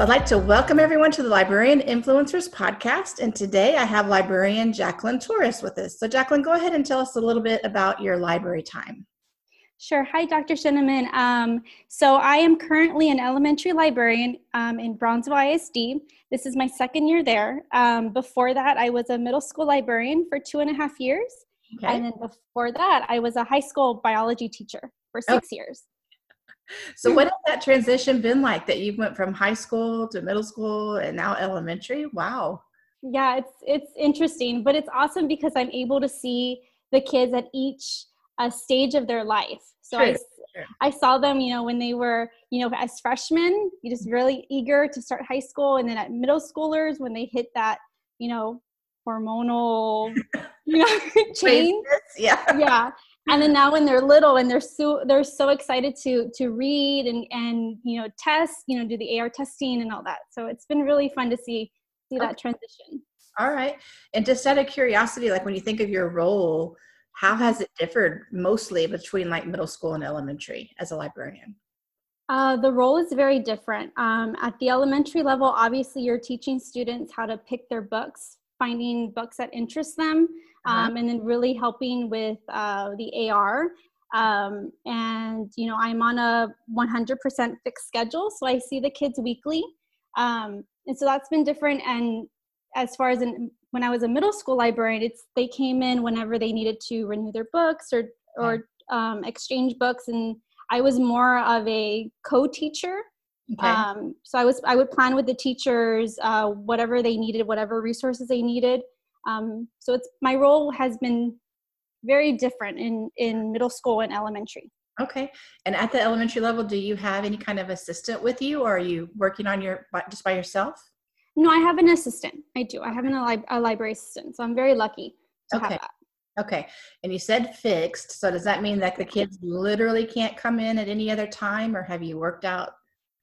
I'd like to welcome everyone to the Librarian Influencers podcast. And today I have librarian Jacqueline Torres with us. So, Jacqueline, go ahead and tell us a little bit about your library time. Sure. Hi, Dr. Sheneman. Um, so, I am currently an elementary librarian um, in Brownsville ISD. This is my second year there. Um, before that, I was a middle school librarian for two and a half years. Okay. And then before that, I was a high school biology teacher for six oh. years. So, what has that transition been like that you went from high school to middle school and now elementary? Wow. Yeah, it's it's interesting, but it's awesome because I'm able to see the kids at each uh, stage of their life. So I, I saw them, you know, when they were, you know, as freshmen, you just really eager to start high school, and then at middle schoolers when they hit that, you know, hormonal, you know, change. Yeah, yeah and then now when they're little and they're so they're so excited to to read and and you know test you know do the ar testing and all that so it's been really fun to see see okay. that transition all right and just out of curiosity like when you think of your role how has it differed mostly between like middle school and elementary as a librarian uh, the role is very different. Um, at the elementary level, obviously, you're teaching students how to pick their books, finding books that interest them. Um, and then really helping with uh, the AR. Um, and you know, I'm on a 100% fixed schedule, so I see the kids weekly, um, and so that's been different. And as far as in, when I was a middle school librarian, it's they came in whenever they needed to renew their books or or um, exchange books, and I was more of a co-teacher. Okay. Um, so I was I would plan with the teachers uh, whatever they needed, whatever resources they needed, um, so it's my role has been very different in in middle school and elementary. Okay. And at the elementary level, do you have any kind of assistant with you, or are you working on your just by yourself? No, I have an assistant. I do. I have an, a, a library assistant, so I'm very lucky to okay. have that. Okay. And you said fixed. So does that mean that the kids literally can't come in at any other time, or have you worked out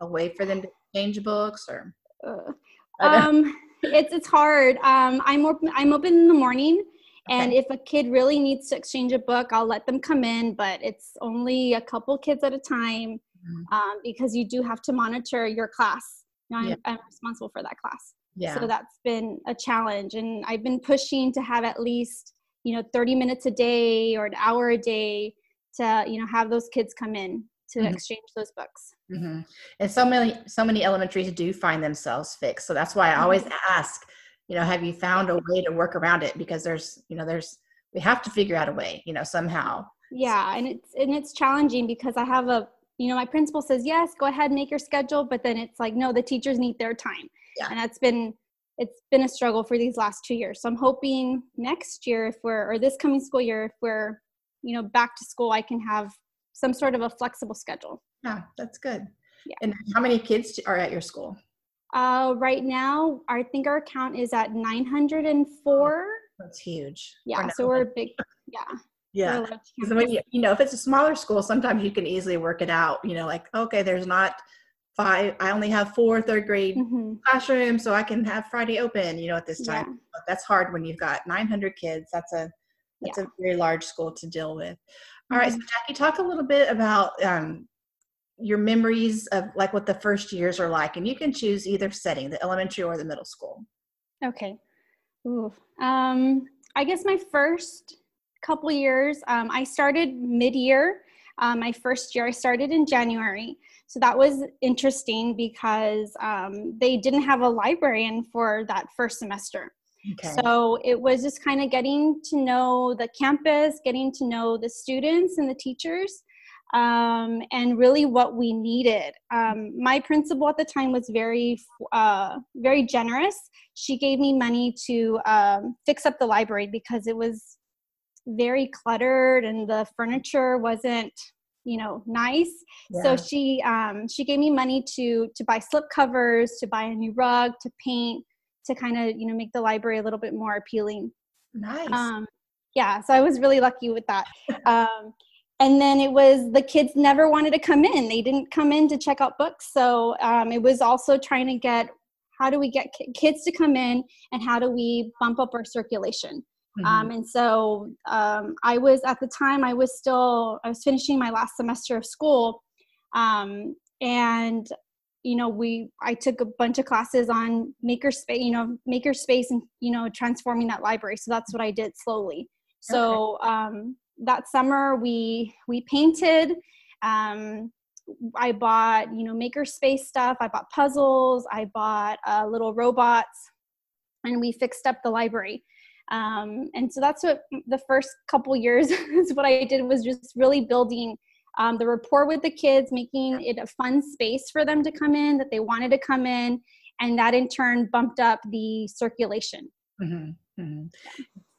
a way for them to change books, or? Uh, um it's it's hard. Um, I'm open. I'm open in the morning, okay. and if a kid really needs to exchange a book, I'll let them come in. But it's only a couple kids at a time mm-hmm. um, because you do have to monitor your class. Know, I'm, yeah. I'm responsible for that class. Yeah. So that's been a challenge, and I've been pushing to have at least you know 30 minutes a day or an hour a day to you know have those kids come in to mm-hmm. exchange those books. Mm-hmm. And so many, so many elementaries do find themselves fixed. So that's why I always mm-hmm. ask, you know, have you found a way to work around it? Because there's, you know, there's, we have to figure out a way, you know, somehow. Yeah, and it's and it's challenging because I have a, you know, my principal says yes, go ahead, and make your schedule, but then it's like no, the teachers need their time, yeah. and that's been it's been a struggle for these last two years. So I'm hoping next year, if we're or this coming school year, if we're, you know, back to school, I can have some sort of a flexible schedule. Yeah, that's good. Yeah. And how many kids are at your school? Uh, right now, I think our count is at 904. That's huge. Yeah, so we're big. Yeah. Yeah. Because when you, you know, if it's a smaller school, sometimes you can easily work it out. You know, like, okay, there's not five, I only have four third grade mm-hmm. classrooms, so I can have Friday open, you know, at this time. Yeah. But that's hard when you've got 900 kids. That's a, that's yeah. a very large school to deal with. All right, so mm-hmm. Jackie, talk a little bit about um, your memories of like what the first years are like, and you can choose either setting, the elementary or the middle school. Okay. Ooh. Um, I guess my first couple years, um, I started mid-year. Um, my first year, I started in January, so that was interesting because um, they didn't have a librarian for that first semester. Okay. So it was just kind of getting to know the campus, getting to know the students and the teachers, um, and really what we needed. Um, my principal at the time was very, uh, very generous. She gave me money to um, fix up the library because it was very cluttered and the furniture wasn't you know nice yeah. so she um she gave me money to to buy slip covers to buy a new rug to paint to kind of you know make the library a little bit more appealing. Nice. Um, yeah so i was really lucky with that. Um, and then it was the kids never wanted to come in. They didn't come in to check out books. So um, it was also trying to get how do we get kids to come in and how do we bump up our circulation? Mm-hmm. um, and so um, i was at the time i was still i was finishing my last semester of school. Um, and you know we i took a bunch of classes on makerspace you know makerspace and you know transforming that library. So that's what i did slowly. So okay. um, that summer we we painted um, i bought you know makerspace stuff. I bought puzzles. I bought uh, little robots. And we fixed up the library. Um, and so that's what the first couple years is what i did was just really building um, the rapport with the kids, making it a fun space for them to come in, that they wanted to come in, and that in turn bumped up the circulation. Mm-hmm. Mm-hmm.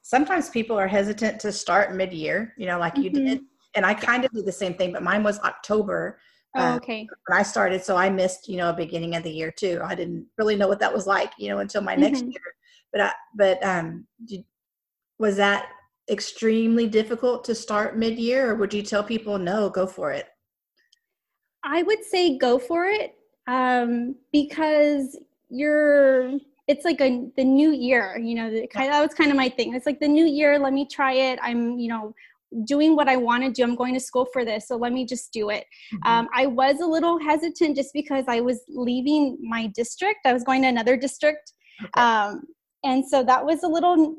Sometimes people are hesitant to start mid year, you know, like you mm-hmm. did. And I kind of did the same thing, but mine was October. Oh, uh, okay. when I started, so I missed, you know, a beginning of the year too. I didn't really know what that was like, you know, until my next mm-hmm. year. But I, but um, did, was that extremely difficult to start mid-year or would you tell people no go for it i would say go for it um, because you're it's like a the new year you know kind of, that was kind of my thing. It's like the new year let me try it. I'm you know doing what i want to do. I'm going to school for this so let me just do it. Mm-hmm. um, i was a little hesitant just because i was leaving my district. I was going to another district. Okay. um, and so that was a little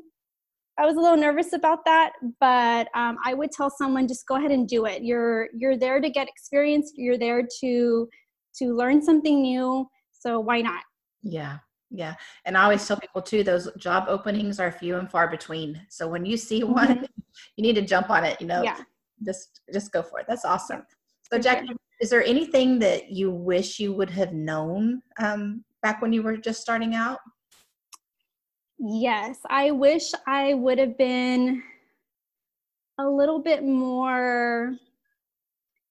I was a little nervous about that, but um, I would tell someone just go ahead and do it. You're you're there to get experience. You're there to to learn something new. So why not? Yeah, yeah. And I always tell people too, those job openings are few and far between. So when you see one, mm-hmm. you need to jump on it. You know, yeah. Just just go for it. That's awesome. So Jack, is there anything that you wish you would have known um, back when you were just starting out? Yes, I wish I would have been a little bit more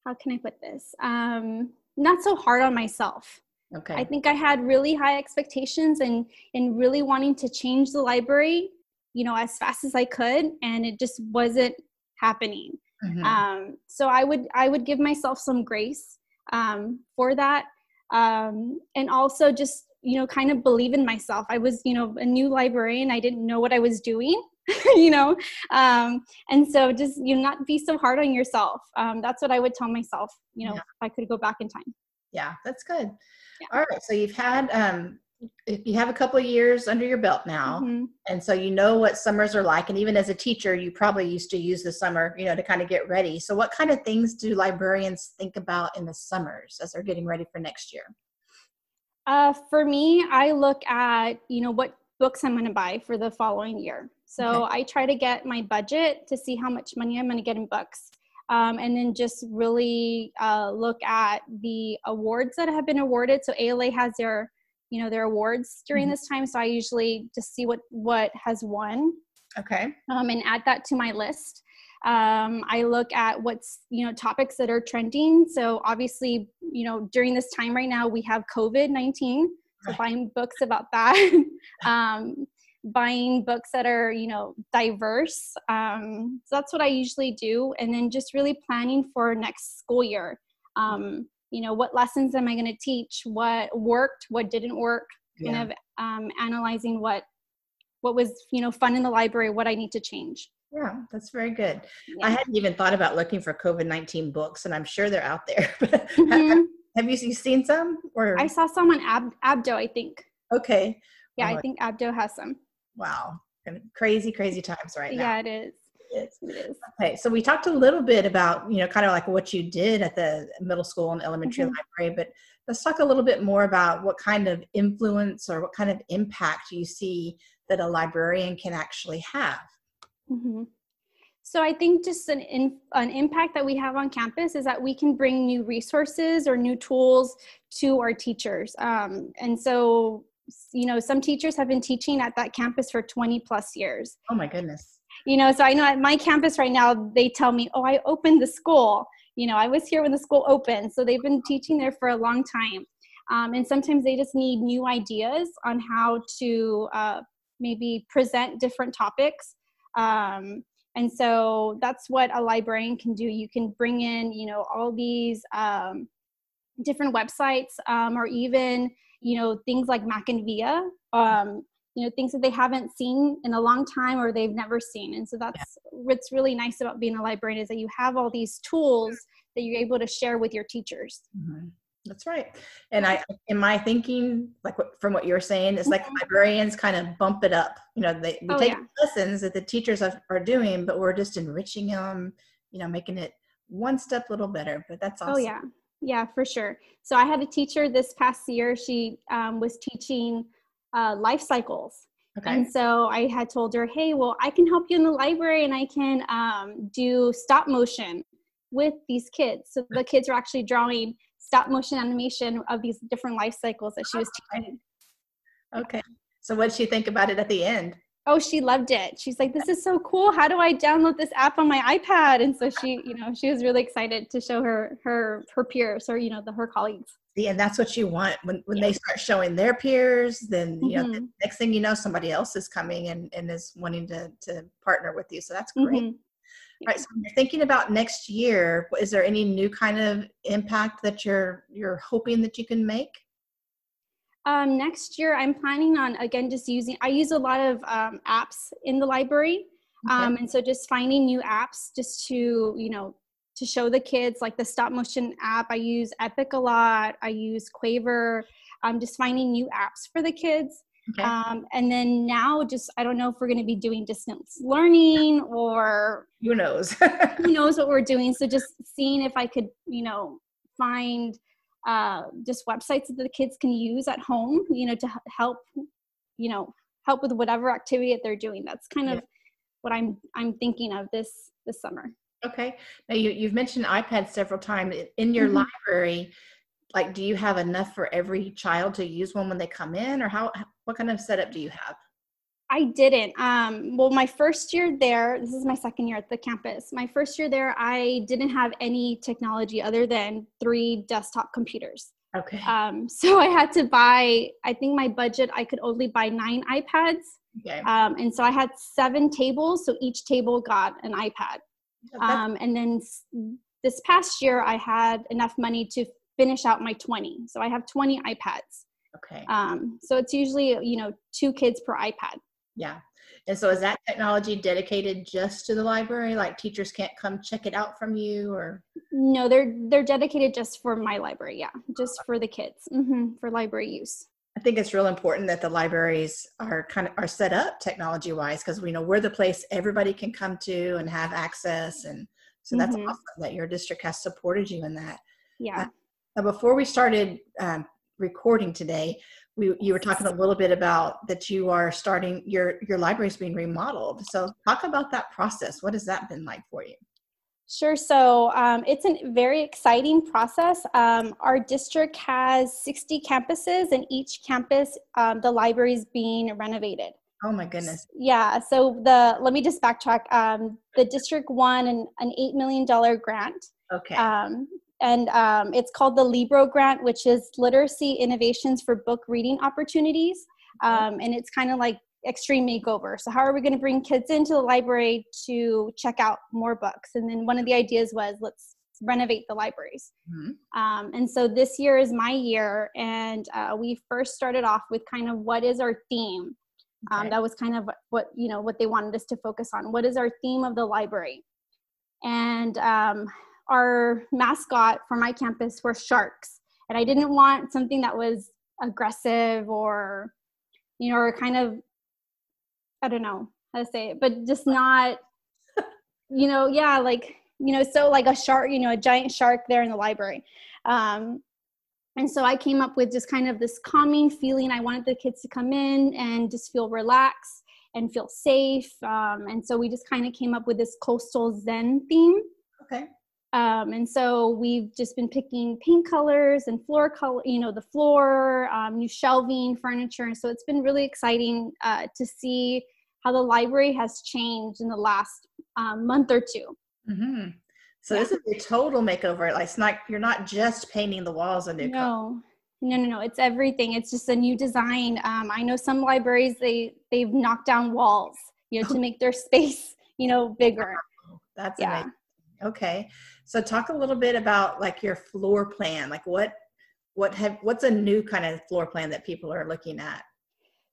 how can I put this? Um not so hard on myself. Okay. I think I had really high expectations and and really wanting to change the library, you know, as fast as I could and it just wasn't happening. Mm-hmm. Um so I would I would give myself some grace um for that. Um and also just you know kind of believe in myself. I was you know a new librarian. I didn't know what i was doing you know? Um, and so just you know, not be so hard on yourself. Um, that's what i would tell myself you know yeah. if i could go back in time. Yeah that's good. Yeah. all right so you've had um, you have a couple of years under your belt now mm-hmm. and so you know what summers are like and even as a teacher you probably used to use the summer you know to kind of get ready. So what kind of things do librarians think about in the summers as they're getting ready for next year uh, for me, I look at you know what books I'm going to buy for the following year. So okay. I try to get my budget to see how much money I'm going to get in books, um, and then just really uh, look at the awards that have been awarded. So ALA has their you know their awards during mm-hmm. this time, so I usually just see what what has won. Okay. Um, and add that to my list um, i look at what's you know topics that are trending so obviously you know during this time right now we have covid-19 so buying books about that um, buying books that are you know diverse um, so that's what i usually do and then just really planning for next school year. Um, you know what lessons am i going to teach? What worked what didn't work? Yeah. kind of um, analyzing what what was you know fun in the library what i need to change yeah, that's very good. Yeah. I hadn't even thought about looking for COVID 19 books, and I'm sure they're out there. mm-hmm. have, you seen some? Or I saw some on Ab- Abdo, I think. Okay. Yeah, oh, I think Abdo has some. Wow. Crazy, crazy times right now. Yeah, it is. It is. Okay, so we talked a little bit about, you know, kind of like what you did at the middle school and elementary mm-hmm. library, but let's talk a little bit more about what kind of influence or what kind of impact you see that a librarian can actually have. Mm-hmm. So I think just an in, an impact that we have on campus is that we can bring new resources or new tools to our teachers. Um, and so, you know, some teachers have been teaching at that campus for 20 plus years. Oh my goodness. You know, so I know at my campus right now, they tell me, oh, I opened the school. You know, I was here when the school opened. So they've been teaching there for a long time. Um, and sometimes they just need new ideas on how to uh, maybe present different topics um, and so that's what a librarian can do you can bring in you know all these um, different websites um, or even you know things like mac and via um, you know things that they haven't seen in a long time or they've never seen and so that's yeah. what's really nice about being a librarian is that you have all these tools that you're able to share with your teachers mm-hmm. That's right and i in my thinking like what, from what you're saying it's like mm-hmm. librarians kind of bump it up you know they we oh, take yeah. lessons that the teachers are, are doing but we're just enriching them you know making it one step a little better but that's awesome. oh yeah yeah for sure so i had a teacher this past year she um, was teaching uh, life cycles. Okay. And so I had told her, hey, well, I can help you in the library and I can um, do stop motion with these kids. So the kids are actually drawing stop motion animation of these different life cycles that she was teaching. Okay. So what did she think about it at the end? Oh, she loved it. She's like, this is so cool. How do I download this app on my iPad? And so she, you know, she was really excited to show her her her peers or you know the her colleagues See, and that's what you want when, when they start showing their peers then you mm-hmm. know the next thing you know somebody else is coming and, and is wanting to, to partner with you so that's great mm-hmm. Right. So you're thinking about next year, is there any new kind of impact that you're you're hoping that you can make? Um, next year, I'm planning on again just using. I use a lot of um, apps in the library, okay. um, and so just finding new apps just to you know to show the kids like the stop motion app i use epic a lot i use quaver i'm just finding new apps for the kids okay. um, and then now just i don't know if we're going to be doing distance learning or who knows who knows what we're doing so just seeing if i could you know find uh, just websites that the kids can use at home you know to help you know help with whatever activity that they're doing that's kind yeah. of what i'm i'm thinking of this this summer Okay. Now you, you've mentioned iPad several times in your mm-hmm. library. Like, do you have enough for every child to use one when they come in, or how? What kind of setup do you have? I didn't. Um, well, my first year there, this is my second year at the campus. My first year there, I didn't have any technology other than three desktop computers. Okay. Um, so I had to buy. I think my budget, I could only buy nine iPads. Okay. Um, and so I had seven tables, so each table got an iPad. Um, and then this past year, I had enough money to finish out my 20. So I have 20 iPads. Okay. Um, so it's usually, you know, two kids per iPad. Yeah. And so is that technology dedicated just to the library? Like teachers can't come check it out from you or? No, they're, they're dedicated just for my library. Yeah. Just for the kids mm-hmm, for library use. I think it's real important that the libraries are kind of are set up technology wise because we know we're the place everybody can come to and have access and so that's mm-hmm. awesome that your district has supported you in that. Yeah. Uh, now before we started um, recording today, we you were talking a little bit about that you are starting your your library is being remodeled. So talk about that process. What has that been like for you? Sure. So um, it's a very exciting process. Um, our district has 60 campuses, and each campus, um, the library is being renovated. Oh my goodness. Yeah. So the let me just backtrack. Um, the district won an, an eight million dollar grant. Okay. Um, and um, it's called the Libro Grant, which is Literacy Innovations for Book Reading Opportunities. and it's kind of like extreme makeover. So how are we going to bring kids into the library to check out more books? And then one of the ideas was let's renovate the libraries. Mm-hmm. Um, and so this year is my year, and uh, we first started off with kind of what is our theme. Um, okay. Um, that was kind of what you know what they wanted us to focus on. What is our theme of the library? And um, our mascot for my campus were sharks, and I didn't want something that was aggressive or you know or kind of I don't know how to say it, but just not, you know, yeah, like, you know, so like a shark, you know, a giant shark there in the library. Um, and so I came up with just kind of this calming feeling. I wanted the kids to come in and just feel relaxed and feel safe. Um, and so we just kind of came up with this coastal Zen theme. Okay. Um, and so we've just been picking paint colors and floor color, you know, the floor, um, new shelving, furniture. And so it's been really exciting uh, to see how the library has changed in the last um, month or 2 mm-hmm. So yeah. this is a total makeover. Like it's not you're not just painting the walls a new no. Color. No, no, no. It's everything. It's just a new design. Um, I know some libraries they they've knocked down walls, you know, to make their space you know, bigger. That's yeah. amazing. Okay. So talk a little bit about like your floor plan. Like what what have what's a new kind of floor plan that people are looking at?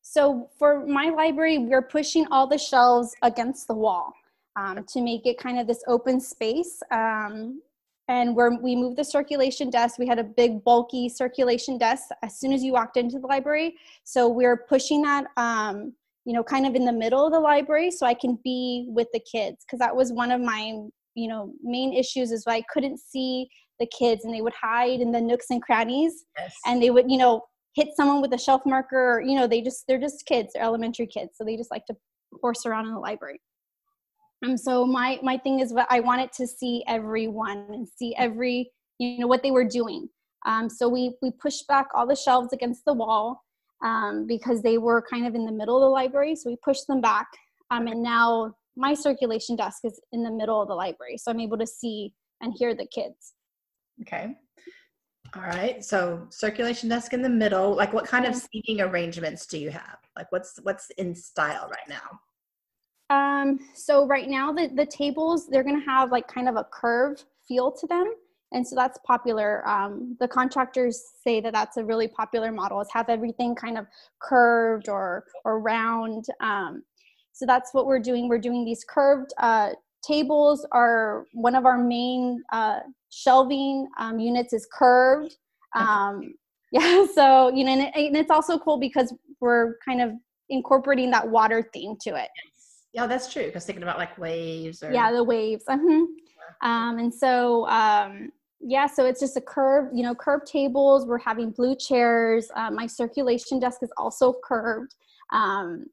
So for my library, we're pushing all the shelves against the wall um, to make it kind of this open space. Um, and where we moved the circulation desk, we had a big bulky circulation desk as soon as you walked into the library. So we're pushing that, um, you know, kind of in the middle of the library, so I can be with the kids because that was one of my, you know, main issues is I couldn't see the kids and they would hide in the nooks and crannies, yes. and they would, you know, hit someone with a shelf marker. Or, you know, they just they're just kids, they're elementary kids, so they just like to horse around in the library. Um, so my my thing is what I wanted to see everyone and see every you know what they were doing. Um, so we we pushed back all the shelves against the wall um, because they were kind of in the middle of the library. So we pushed them back, um, and now my circulation desk is in the middle of the library, so I'm able to see and hear the kids. Okay. All right. So circulation desk in the middle. Like, what kind of seating arrangements do you have? Like, what's what's in style right now? Um, so right now the, the tables, they're going to have like kind of a curve feel to them. And so that's popular. Um, the contractors say that that's a really popular model is have everything kind of curved or, or round. Um, so that's what we're doing. We're doing these curved uh, tables are one of our main uh, shelving um, units is curved. Um, yeah, so, you know, and, it, and it's also cool because we're kind of incorporating that water theme to it. Yeah, that's true. Because thinking about like waves or yeah, the waves. Uh-huh. Um, and so um, yeah, so it's just a curved, you know, curved tables. We're having blue chairs. Uh, my circulation desk is also curved. Um,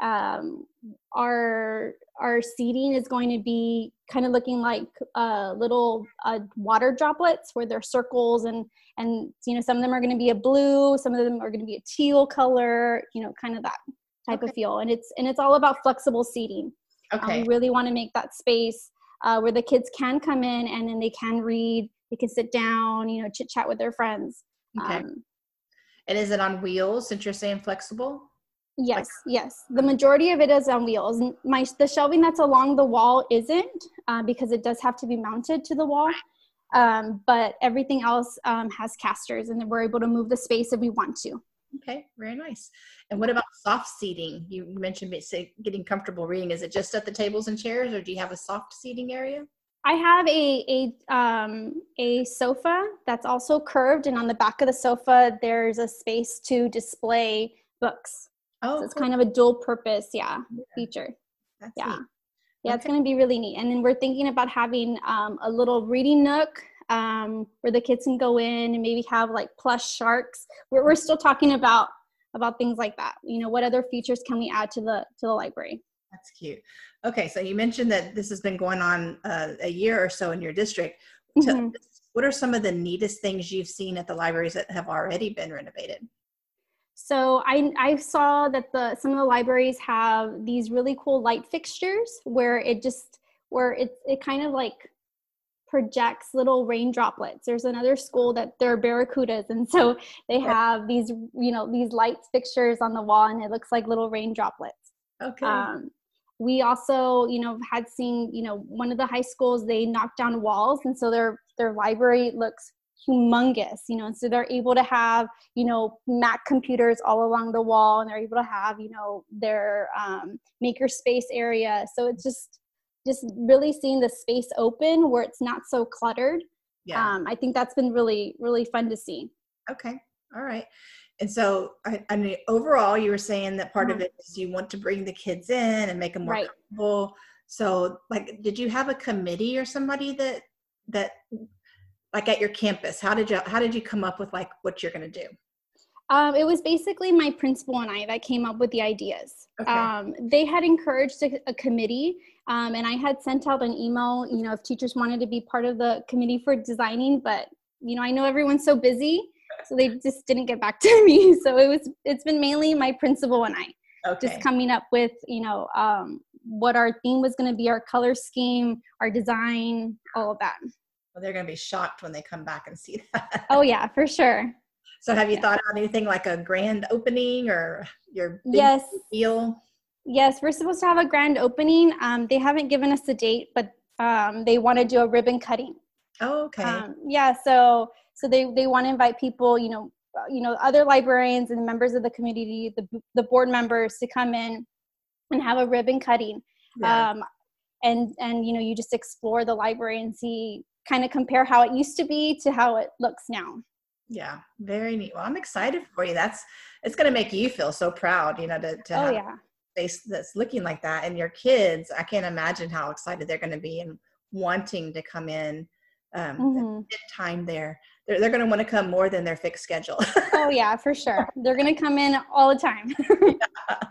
um, our our seating is going to be kind of looking like uh, little uh, water droplets where they're circles and and you know some of them are going to be a blue some of them are going to be a teal color you know kind of that type okay. of feel. And it's and it's all about flexible seating. Okay um, we really want to make that space uh, where the kids can come in and then they can read they can sit down you know chit chat with their friends. Okay. Um, and is it on wheels since you're saying flexible yes like- yes the majority of it is on wheels my the shelving that's along the wall isn't uh, because it does have to be mounted to the wall um, but everything else um, has casters and we're able to move the space if we want to Okay, very nice. And what about soft seating? You mentioned getting comfortable reading. Is it just at the tables and chairs, or do you have a soft seating area? I have a a um, a sofa that's also curved, and on the back of the sofa, there's a space to display books. Oh, so it's cool. kind of a dual purpose, yeah, yeah. feature. That's yeah, neat. yeah, okay. it's going to be really neat. And then we're thinking about having um, a little reading nook um, where the kids can go in and maybe have like plush sharks. We're, we're still talking about about things like that. You know, what other features can we add to the to the library? That's cute. Okay, so you mentioned that this has been going on uh, a year or so in your district. Mm-hmm. what are some of the neatest things you've seen at the libraries that have already been renovated? So I, I saw that the some of the libraries have these really cool light fixtures where it just where it it kind of like projects little rain droplets. There's another school that they're barracudas, and so they have these, you know, these light fixtures on the wall, and it looks like little rain droplets. Okay. Um, we also, you know, had seen, you know, one of the high schools they knocked down walls, and so their their library looks humongous, you know, and so they're able to have, you know, Mac computers all along the wall, and they're able to have, you know, their um, maker space area. So it's just just really seeing the space open where it's not so cluttered. Yeah. Um, I think that's been really, really fun to see. Okay. All right. And so, I, I mean, overall, you were saying that part mm-hmm. of it is you want to bring the kids in and make them more right. comfortable. So, like, did you have a committee or somebody that that, like, at your campus? How did you how did you come up with like what you're going to do? Um, it was basically my principal and I that came up with the ideas. Okay. Um, they had encouraged a, a committee, um, and I had sent out an email, you know, if teachers wanted to be part of the committee for designing, but you know, I know everyone's so busy, so they just didn't get back to me. So it was, it's been mainly my principal and I, okay. just coming up with, you know, um, what our theme was going to be, our color scheme, our design, all of that. Well, they're going to be shocked when they come back and see that. Oh yeah, for sure. So have you yeah. thought about anything like a grand opening or your yes. feel? Yes, we're supposed to have a grand opening. Um, they haven't given us a date, but um, they want to do a ribbon cutting. Oh, okay. Um, yeah, so so they they want to invite people, you know, uh, you know, other librarians and members of the community, the the board members to come in and have a ribbon cutting. Yeah. Um, and and you know, you just explore the library and see kind of compare how it used to be to how it looks now. Yeah, very neat. Well, I'm excited for you. That's it's going to make you feel so proud, you know, to, to oh, have yeah. space that's looking like that. And your kids, I can't imagine how excited they're going to be and wanting to come in um, mm-hmm. time there. They're, they're going to want to come more than their fixed schedule. oh yeah, for sure. They're going to come in all the time. yeah.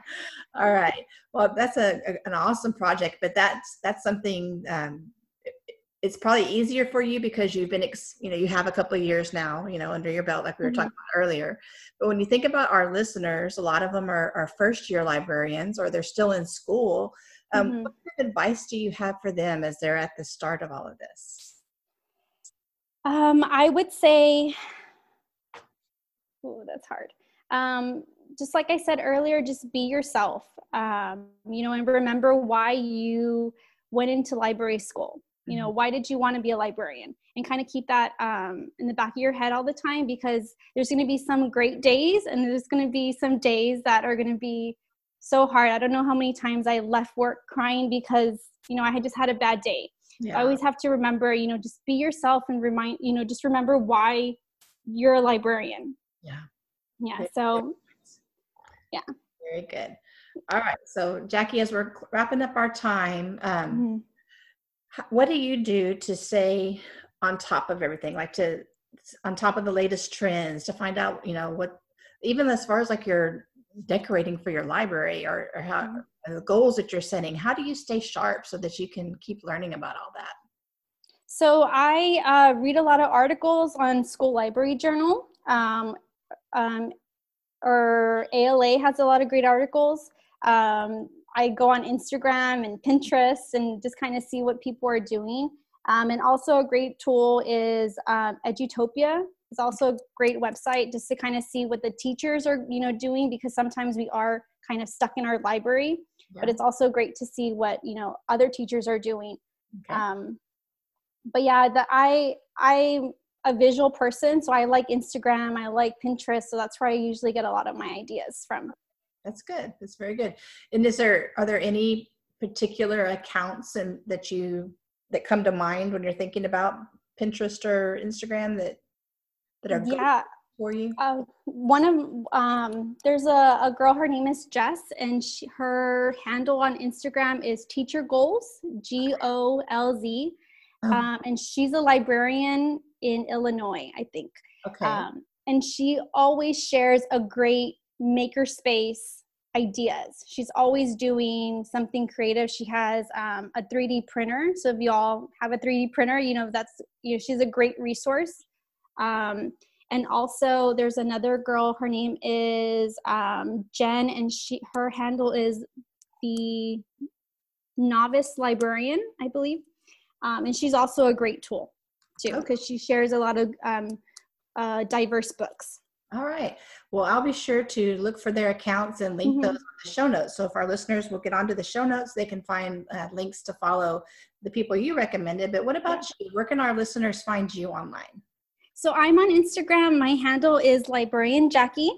All right. Well, that's a, a, an awesome project, but that's that's something um, it's probably easier for you because you've been you know you have a couple of years now you know under your belt like we were mm-hmm. talking about earlier. But when you think about our listeners a lot of them are, are first year librarians or they're still in school. Um, mm-hmm. what kind of advice do you have for them as they're at the start of all of this? Um, i would say oh that's hard. Um, just like i said earlier just be yourself. Um, you know and remember why you went into library school you know mm-hmm. why did you want to be a librarian? And kind of keep that um, in the back of your head all the time because there's going to be some great days and there's going to be some days that are going to be so hard. I don't know how many times i left work crying because you know i had just had a bad day. Yeah. i always have to remember you know just be yourself and remind you know just remember why you're a librarian. Yeah. Yeah so yeah. Very good. All right so jackie as we're wrapping up our time um, mm-hmm what do you do to stay on top of everything? Like to on top of the latest trends to find out you know what even as far as like your decorating for your library or, or how mm-hmm. the goals that you're setting how do you stay sharp so that you can keep learning about all that? So i uh, read a lot of articles on school library journal um, um, or ala has a lot of great articles. Um, I go on Instagram and Pinterest and just kind of see what people are doing. Um, and also a great tool is um, Edutopia. It's also a great website just to kind of see what the teachers are, you know, doing because sometimes we are kind of stuck in our library. Yeah. But it's also great to see what you know other teachers are doing. Okay. Um, but yeah, the I I'm a visual person, so I like Instagram. I like Pinterest, so that's where I usually get a lot of my ideas from that's good. That's very good. And is there are there any particular accounts and that you that come to mind when you're thinking about pinterest or instagram that that are yeah. for you? Uh, one of um there's a, a girl her name is jess and she, her handle on instagram is teacher goals g-o-l-z oh. um, and she's a librarian in illinois i think. Okay. Um, and she always shares a great makerspace ideas. She's always doing something creative. She has um, a 3D printer. So if y'all have a 3D printer, you know that's you know she's a great resource. Um, and also there's another girl. Her name is um, Jen, and she her handle is the novice librarian, I believe. Um, and she's also a great tool too because she shares a lot of um, uh, diverse books. All right. Well, I'll be sure to look for their accounts and link mm-hmm. those on the show notes. So if our listeners will get onto the show notes, they can find uh, links to follow the people you recommended. But what about you? Where can our listeners find you online? So I'm on Instagram. My handle is librarian Jackie,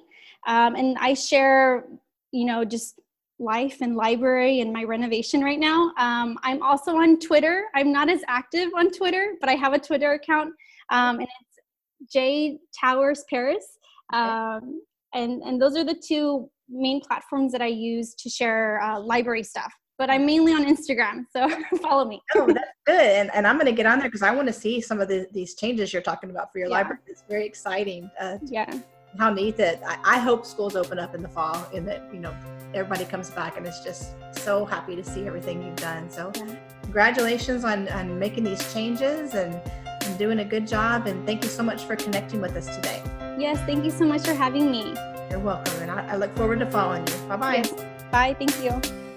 um, and I share, you know, just life and library and my renovation right now. Um, I'm also on Twitter. I'm not as active on Twitter, but I have a Twitter account, um, and it's J Towers Paris um, and and those are the two main platforms that I use to share uh, library stuff. But I'm mainly on Instagram, so follow me. oh, that's good. And, and I'm going to get on there because I want to see some of the, these changes you're talking about for your yeah. library. It's very exciting. Uh, yeah. How neat that I, I hope schools open up in the fall and that, you know, everybody comes back and it's just so happy to see everything you've done. So yeah. congratulations on, on making these changes and, and doing a good job. And thank you so much for connecting with us today. Yes, thank you so much for having me. You're welcome. And I, I look forward to following you. Bye bye. Yes. Bye. Thank you.